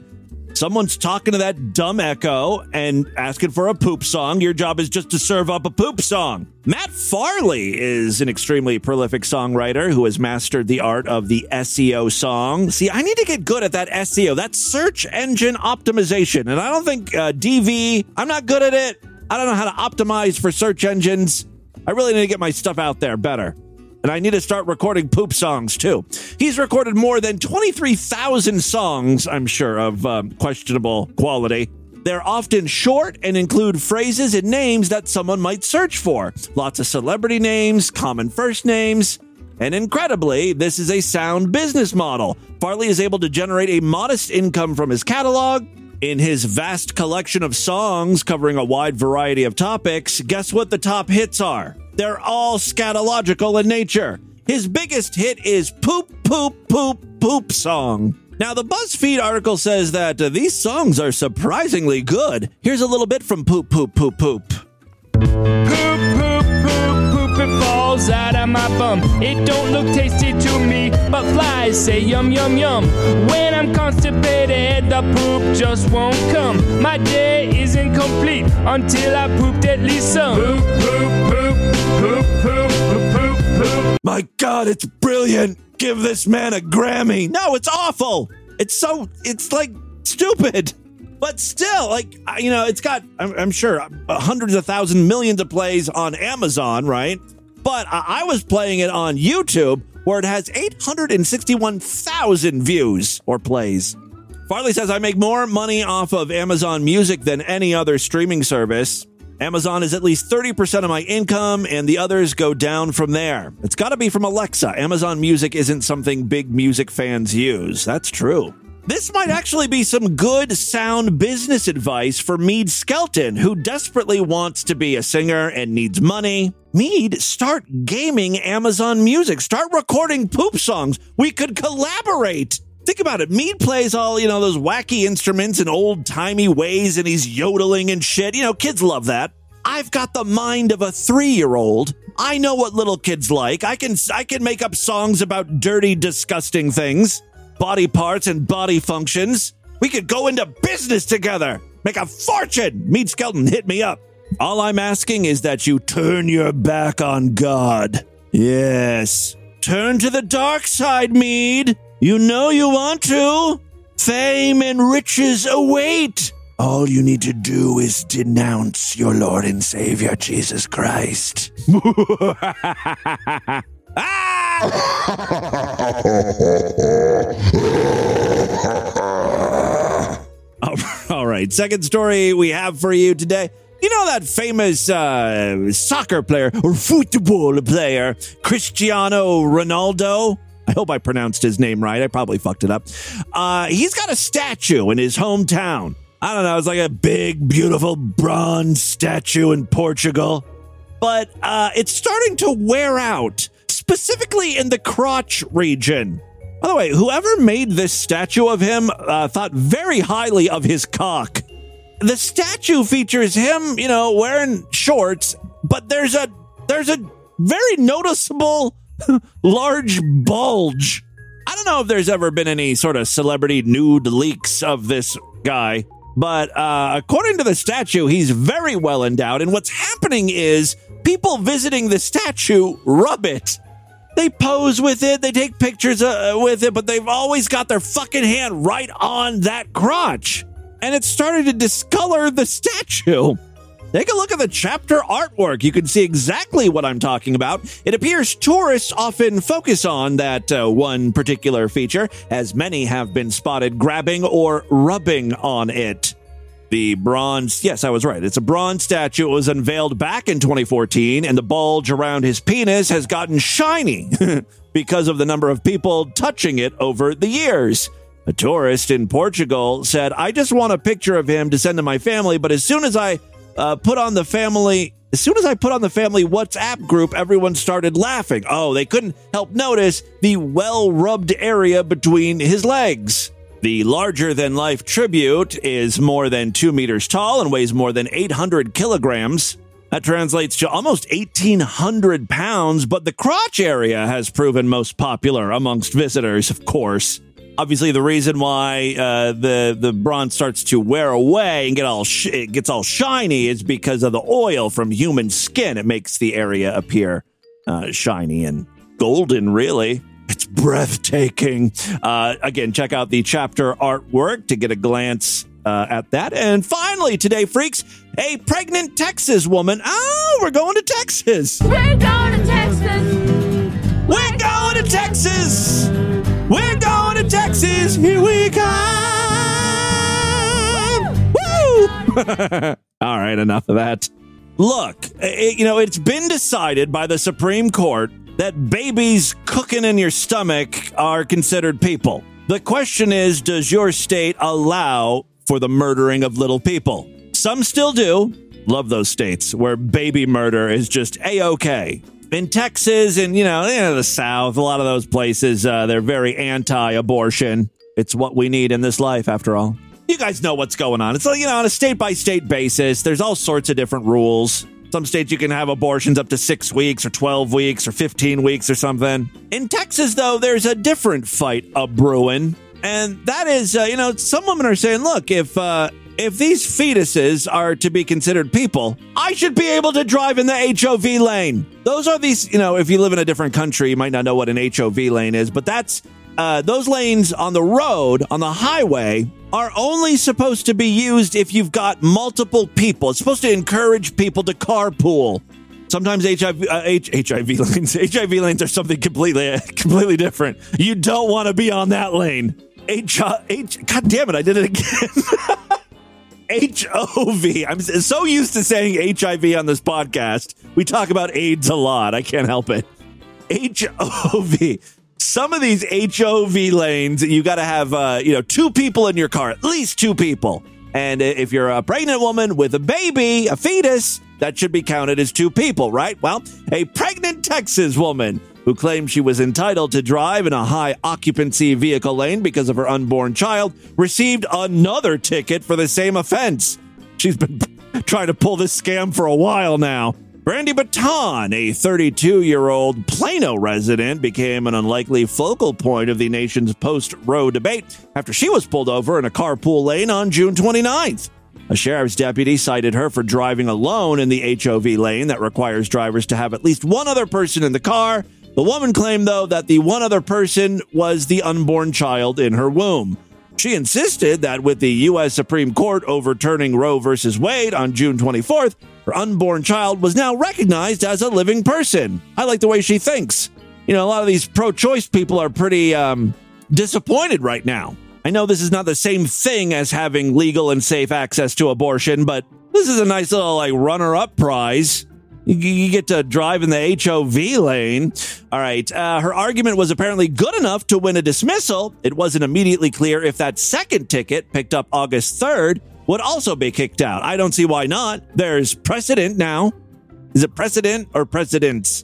Someone's talking to that dumb echo and asking for a poop song. Your job is just to serve up a poop song. Matt Farley is an extremely prolific songwriter who has mastered the art of the SEO song. See, I need to get good at that SEO, that search engine optimization. And I don't think uh, DV, I'm not good at it. I don't know how to optimize for search engines. I really need to get my stuff out there better. And I need to start recording poop songs too. He's recorded more than 23,000 songs, I'm sure, of um, questionable quality. They're often short and include phrases and names that someone might search for. Lots of celebrity names, common first names. And incredibly, this is a sound business model. Farley is able to generate a modest income from his catalog. In his vast collection of songs covering a wide variety of topics, guess what the top hits are? They're all scatological in nature. His biggest hit is Poop, Poop, Poop, Poop Song. Now, the BuzzFeed article says that uh, these songs are surprisingly good. Here's a little bit from Poop, Poop, Poop, Poop. Poop, poop, poop, poop, it falls out of my bum. It don't look tasty to me, but flies say yum, yum, yum. When I'm constipated, the poop just won't come. My day isn't complete until I pooped at least some. Poop, poop, poop, poop, poop, poop, poop, poop. My God, it's brilliant. Give this man a Grammy. No, it's awful. It's so, it's like stupid. But still, like, you know, it's got, I'm, I'm sure, uh, hundreds of thousands, millions of plays on Amazon, right? But I, I was playing it on YouTube where it has 861,000 views or plays. Farley says, I make more money off of Amazon Music than any other streaming service. Amazon is at least 30% of my income, and the others go down from there. It's got to be from Alexa. Amazon Music isn't something big music fans use. That's true. This might actually be some good sound business advice for Mead Skelton, who desperately wants to be a singer and needs money. Mead, start gaming Amazon Music. Start recording poop songs. We could collaborate. Think about it. Mead plays all, you know, those wacky instruments in old timey ways and he's yodeling and shit. You know, kids love that. I've got the mind of a three year old. I know what little kids like. I can, I can make up songs about dirty, disgusting things, body parts and body functions. We could go into business together, make a fortune. Mead Skelton, hit me up. All I'm asking is that you turn your back on God. Yes. Turn to the dark side, Mead. You know you want to. Fame and riches await. All you need to do is denounce your Lord and Savior, Jesus Christ. Ah! All right, second story we have for you today. You know that famous uh, soccer player or football player, Cristiano Ronaldo? I hope I pronounced his name right. I probably fucked it up. Uh, he's got a statue in his hometown. I don't know. It's like a big, beautiful bronze statue in Portugal. but uh, it's starting to wear out, specifically in the crotch region. By the way, whoever made this statue of him uh, thought very highly of his cock. The statue features him, you know, wearing shorts, but there's a there's a very noticeable large bulge. I don't know if there's ever been any sort of celebrity nude leaks of this guy, but uh, according to the statue, he's very well endowed. And what's happening is people visiting the statue rub it. They pose with it, they take pictures uh, with it, but they've always got their fucking hand right on that crotch. And it's starting to discolor the statue. Take a look at the chapter artwork. You can see exactly what I'm talking about. It appears tourists often focus on that uh, one particular feature, as many have been spotted grabbing or rubbing on it. The bronze, yes, I was right. It's a bronze statue. It was unveiled back in 2014, and the bulge around his penis has gotten shiny because of the number of people touching it over the years. A tourist in Portugal said, I just want a picture of him to send to my family, but as soon as I uh, put on the family, as soon as I put on the family WhatsApp group, everyone started laughing. Oh, they couldn't help notice the well rubbed area between his legs. The larger than life tribute is more than two meters tall and weighs more than 800 kilograms. That translates to almost 1,800 pounds, but the crotch area has proven most popular amongst visitors, of course. Obviously, the reason why uh, the the bronze starts to wear away and get all sh- it gets all shiny is because of the oil from human skin. It makes the area appear uh, shiny and golden. Really, it's breathtaking. Uh, again, check out the chapter artwork to get a glance uh, at that. And finally, today, freaks, a pregnant Texas woman. Oh, we're going to Texas. We're going to Texas. We're going to Texas. We're going to Texas. Here we come. Woo! All right, enough of that. Look, it, you know, it's been decided by the Supreme Court that babies cooking in your stomach are considered people. The question is Does your state allow for the murdering of little people? Some still do. Love those states where baby murder is just a okay. In Texas and, you know, the South, a lot of those places, uh, they're very anti abortion. It's what we need in this life, after all. You guys know what's going on. It's like, you know, on a state by state basis, there's all sorts of different rules. Some states you can have abortions up to six weeks or 12 weeks or 15 weeks or something. In Texas, though, there's a different fight a brewing. And that is, uh, you know, some women are saying, look, if, uh, if these fetuses are to be considered people, I should be able to drive in the HOV lane. Those are these, you know, if you live in a different country, you might not know what an HOV lane is, but that's uh, those lanes on the road, on the highway, are only supposed to be used if you've got multiple people. It's supposed to encourage people to carpool. Sometimes HIV, uh, H, HIV lanes, HIV lanes are something completely, completely different. You don't want to be on that lane. H, H, God damn it, I did it again. HOV. I'm so used to saying HIV on this podcast. We talk about AIDS a lot. I can't help it. HOV. Some of these HOV lanes, you got to have, uh, you know, two people in your car, at least two people. And if you're a pregnant woman with a baby, a fetus, that should be counted as two people, right? Well, a pregnant Texas woman who claimed she was entitled to drive in a high occupancy vehicle lane because of her unborn child, received another ticket for the same offense. She's been trying to pull this scam for a while now. Brandy Bottone, a 32 year old Plano resident, became an unlikely focal point of the nation's post Roe debate after she was pulled over in a carpool lane on June 29th. A sheriff's deputy cited her for driving alone in the HOV lane that requires drivers to have at least one other person in the car. The woman claimed, though, that the one other person was the unborn child in her womb. She insisted that with the U.S. Supreme Court overturning Roe v. Wade on June 24th, her unborn child was now recognized as a living person. I like the way she thinks. You know, a lot of these pro choice people are pretty um, disappointed right now. I know this is not the same thing as having legal and safe access to abortion, but this is a nice little like runner up prize. You, get to drive in the HOV lane. All right. Uh, her argument was apparently good enough to win a dismissal. It wasn't immediately clear if that second ticket, picked up August 3rd, would also be kicked out. I don't see why not. There's precedent now. Is it precedent or precedents?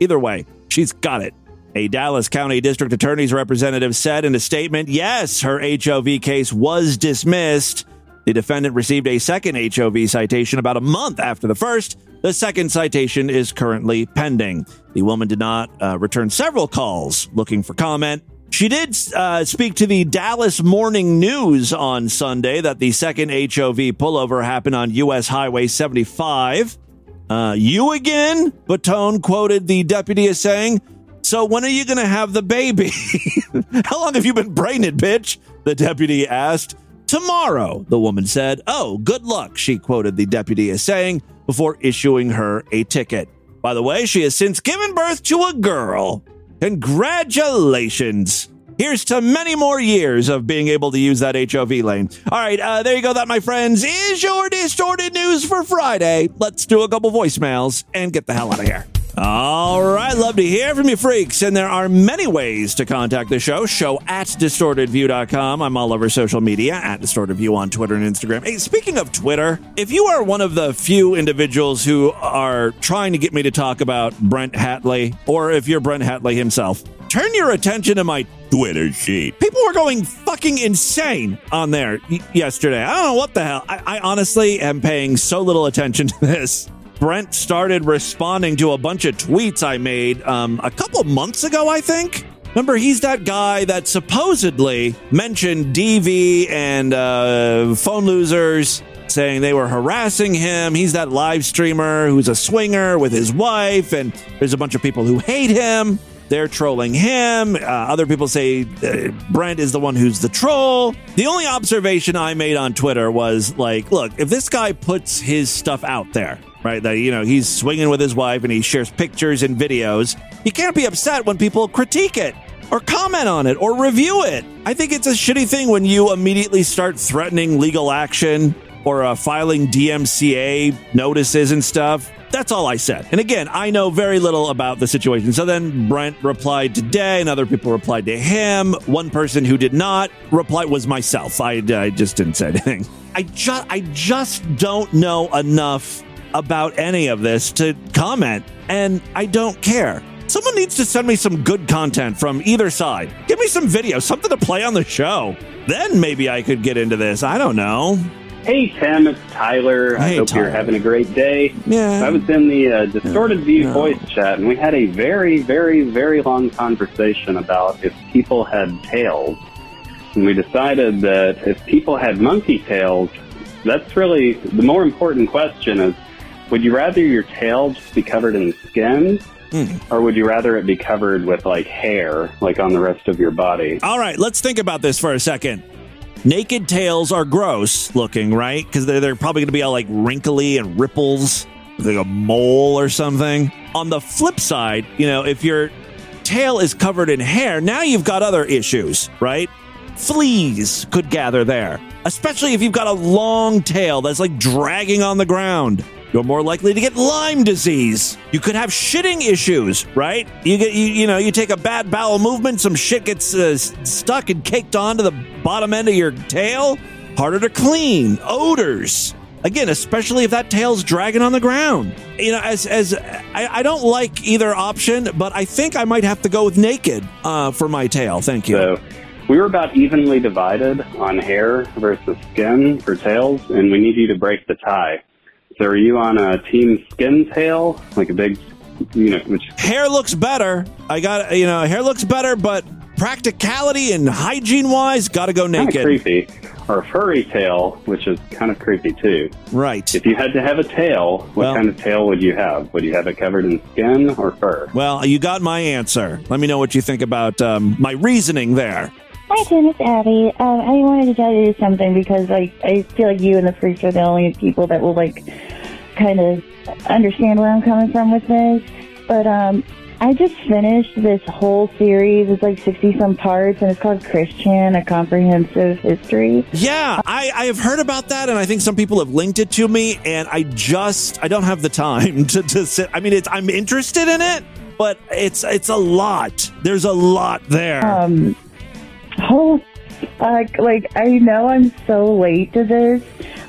Either way, she's got it. A Dallas County District Attorney's representative said in a statement, yes, her HOV case was dismissed. The defendant received a second HOV citation about a month after the first. The second citation is currently pending. The woman did not uh, return several calls looking for comment. She did uh, speak to the Dallas Morning News on Sunday that the second HOV pullover happened on U.S. Highway 75. Uh, you again? Bottone quoted the deputy as saying, So when are you going to have the baby? How long have you been brained, bitch? The deputy asked. Tomorrow, the woman said. Oh, good luck, she quoted the deputy as saying before issuing her a ticket. By the way, she has since given birth to a girl. Congratulations. Here's to many more years of being able to use that HOV lane. All right, uh, there you go. That, my friends, is your distorted news for Friday. Let's do a couple voicemails and get the hell out of here. All right, love to hear from you freaks. And there are many ways to contact the show. Show at distortedview.com. I'm all over social media at distortedview on Twitter and Instagram. Hey, speaking of Twitter, if you are one of the few individuals who are trying to get me to talk about Brent Hatley, or if you're Brent Hatley himself, turn your attention to my Twitter sheet. People were going fucking insane on there y- yesterday. I don't know what the hell. I, I honestly am paying so little attention to this. Brent started responding to a bunch of tweets I made um, a couple months ago, I think. Remember, he's that guy that supposedly mentioned DV and uh, phone losers, saying they were harassing him. He's that live streamer who's a swinger with his wife, and there's a bunch of people who hate him. They're trolling him. Uh, other people say uh, Brent is the one who's the troll. The only observation I made on Twitter was like, look, if this guy puts his stuff out there, right, that, you know, he's swinging with his wife and he shares pictures and videos, you can't be upset when people critique it or comment on it or review it. I think it's a shitty thing when you immediately start threatening legal action or uh, filing DMCA notices and stuff. That's all I said. And again, I know very little about the situation. So then Brent replied today, and other people replied to him. One person who did not reply was myself. I, I just didn't say anything. I just I just don't know enough about any of this to comment, and I don't care. Someone needs to send me some good content from either side. Give me some video, something to play on the show. Then maybe I could get into this. I don't know. Hey, Tim, it's Tyler. I Hey, hope Tyler. you're having a great day. Yeah. I was in the uh, Distorted View no. voice chat, and we had a very, very, very long conversation about if people had tails. And we decided that if people had monkey tails, that's really the more important question is would you rather your tail just be covered in skin? Hmm. Or would you rather it be covered with like hair, like on the rest of your body? All right, let's think about this for a second. Naked tails are gross looking, right? Because they're, they're probably going to be all like wrinkly and ripples, like a mole or something. On the flip side, you know, if your tail is covered in hair, now you've got other issues, right? Fleas could gather there, especially if you've got a long tail that's like dragging on the ground. You're more likely to get Lyme disease. You could have shitting issues, right? You get you, you know, you take a bad bowel movement, some shit gets uh, stuck and caked onto the bottom end of your tail. Harder to clean. Odors. Again, especially if that tail's dragging on the ground. You know, as as I, I don't like either option, but I think I might have to go with naked uh, for my tail. Thank you. So we were about evenly divided on hair versus skin for tails, and we need you to break the tie. So are you on a team skin tail, like a big, you know, which hair looks better. I got you know, hair looks better, but practicality and hygiene wise, got to go naked. kind of naked. creepy, or a furry tail, which is kind of creepy too. Right. If you had to have a tail, what Well- kind of tail would you have? Would you have it covered in skin or fur? Well, you got my answer. Let me know what you think about um, my reasoning there. Hi, Tim. It's Abby. Um, I wanted to tell you something because like I feel like you and the freaks are the only people that will like kind of understand where I'm coming from with this. But um, I just finished this whole series. It's like sixty some parts, and it's called Chris Chan: A Comprehensive History. Yeah, I, I have heard about that, and I think some people have linked it to me, and I just I don't have the time to, to sit. I mean, it's I'm interested in it, but it's it's a lot. There's a lot there. Um, whole, uh, like I know I'm so late to this,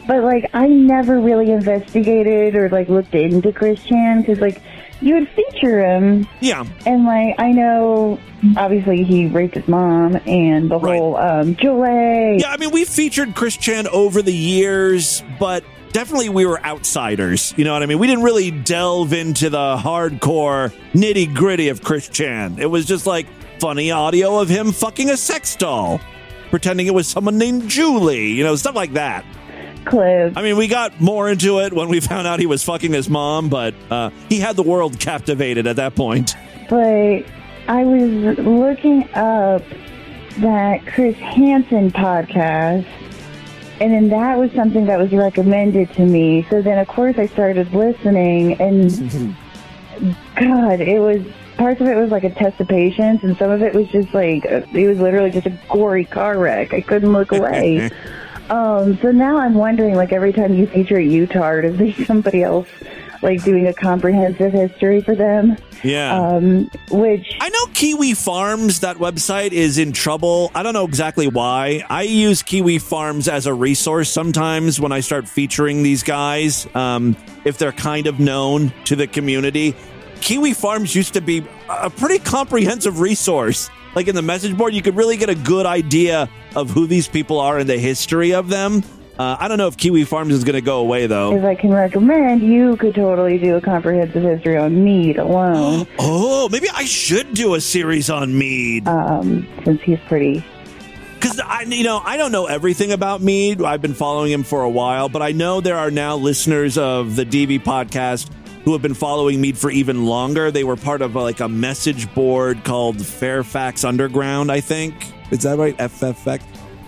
but like I never really investigated or like looked into Chris Chan because like you would feature him. Yeah. And like I know, obviously he raped his mom and the whole um, Joey. Yeah, I mean, we featured Chris Chan over the years, but definitely we were outsiders. You know what I mean? We didn't really delve into the hardcore nitty gritty of Chris Chan. It was just like funny audio of him fucking a sex doll, pretending it was someone named Julie, you know, stuff like that. Clip. I mean, we got more into it when we found out he was fucking his mom, but uh, he had the world captivated at that point. But I was looking up that Chris Hansen podcast, and then that was something that was recommended to me. So then, of course, I started listening, and God, it was parts of it was like a test of patience, and some of it was just like it was literally just a gory car wreck. I couldn't look away. um, so now I'm wondering, like every time you feature a Utah, is there somebody else like doing a comprehensive history for them? Yeah. Um, which I know Kiwi Farms, that website is in trouble. I don't know exactly why. I use Kiwi Farms as a resource sometimes when I start featuring these guys, um, if they're kind of known to the community. Kiwi Farms used to be a pretty comprehensive resource. Like in the message board, you could really get a good idea of who these people are and the history of them. Uh, I don't know if Kiwi Farms is going to go away, though. if I can recommend, you could totally do a comprehensive history on Mead alone. Oh, maybe I should do a series on Mead. Um, since he's pretty Because I, you know, I don't know everything about Mead. I've been following him for a while, but I know there are now listeners of the DV podcast who have been following Mead for even longer. They were part of like a message board called Fairfax Underground. I think is that right? FFX.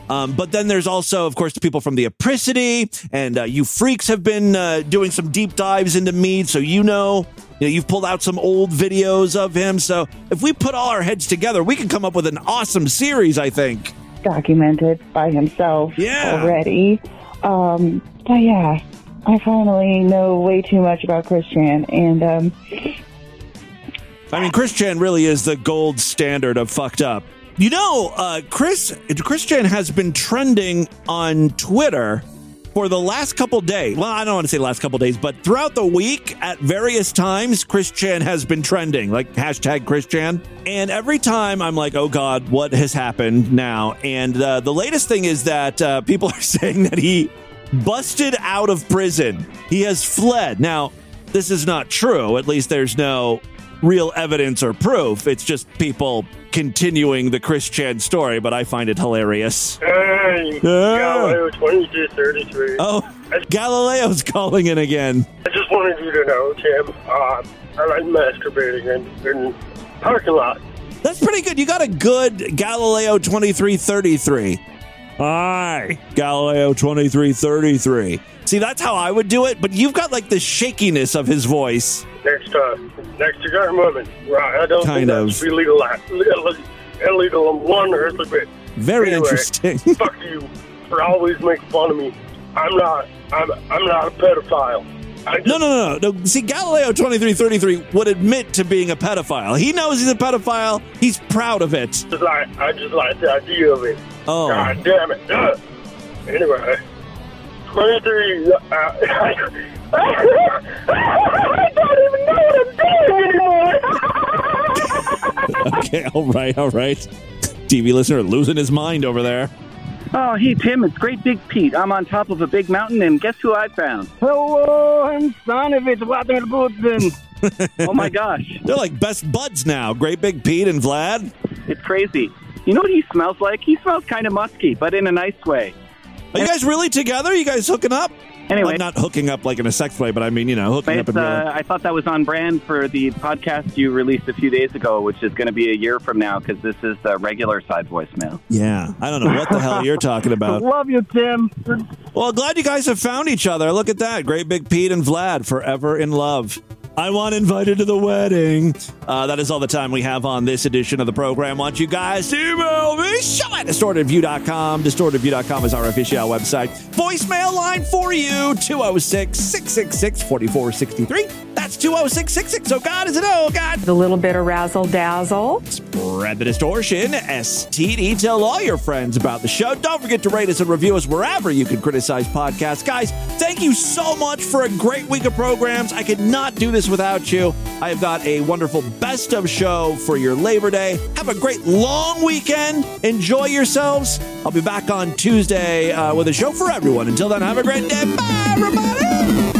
Um, but then there's also, of course, the people from the Apricity, and uh, you freaks have been uh, doing some deep dives into Mead, so you know, you know, you've pulled out some old videos of him. So if we put all our heads together, we can come up with an awesome series. I think. documented by himself Yeah. already. Um, but yeah, I finally know way too much about Chris Chan, and um, I mean, Chris Chan really is the gold standard of fucked up. You know, uh, Chris Chris Chan has been trending on Twitter for the last couple days. Well, I don't want to say last couple days, but throughout the week at various times, Chris Chan has been trending, like hashtag Chris Chan. And every time I'm like, oh God, what has happened now? And uh, the latest thing is that uh, people are saying that he busted out of prison. He has fled. Now, this is not true. At least there's no real evidence or proof. It's just people continuing the Chris Chan story, but I find it hilarious. Hey. Galileo 2233. Oh, Galileo's calling in again. I just wanted you to know, Tim, uh, I like masturbating in, in parking lot. That's pretty good. You got a good Galileo 2333. Hi, Galileo 2333. See, that's how I would do it, but you've got like the shakiness of his voice. Next, uh, next to young. Right, I don't Kind think of. that's illegal, illegal, illegal in one earthly bit. Very Anyway, interesting. fuck you for always making fun of me. I'm not, I'm, I'm not a pedophile. Just, No, no, no, no. See, Galileo 2333 would admit to being a pedophile. He knows he's a pedophile. He's proud of it. just like, I just like the idea of it. Oh. God damn it. Ugh. Anyway, 23. Uh, I don't even know what I'm doing anymore. Okay, all right, all right. TV listener losing his mind over there. Oh, hey, Tim, it's Great Big Pete. I'm on top of a big mountain, and guess who I found? Hello, I'm son of it, Waterbootsen. oh my gosh. They're like best buds now. Great Big Pete and Vlad. It's crazy. You know what he smells like? He smells kind of musky, but in a nice way. Are you guys really together? Are you guys hooking up? Anyway. Like, not hooking up like in a sex way, but I mean, you know, hooking up in uh, I thought that was on brand for the podcast you released a few days ago, which is going to be a year from now because this is the regular side voicemail. yeah, I don't know what the hell you're talking about. Love you, Tim. Well, glad you guys have found each other. Look at that. Great Big Pete and Vlad, forever in love. I want invited to the wedding. Uh, that is all the time we have on this edition of the program. Want you guys to email me? Show at distortedview.com. Distortedview.com is our official website. Voicemail line for you 206 666 4463. That's 206 660. Oh, God, is it? Oh, God. A little bit of razzle dazzle. Spread the distortion. STD. Tell all your friends about the show. Don't forget to rate us and review us wherever you can criticize podcasts. Guys, thank you so much for a great week of programs. I could not do this without you. I have got a wonderful best of show for your Labor Day. Have a great long weekend. Enjoy yourselves. I'll be back on Tuesday uh, with a show for everyone. Until then, have a great day. Bye, everybody.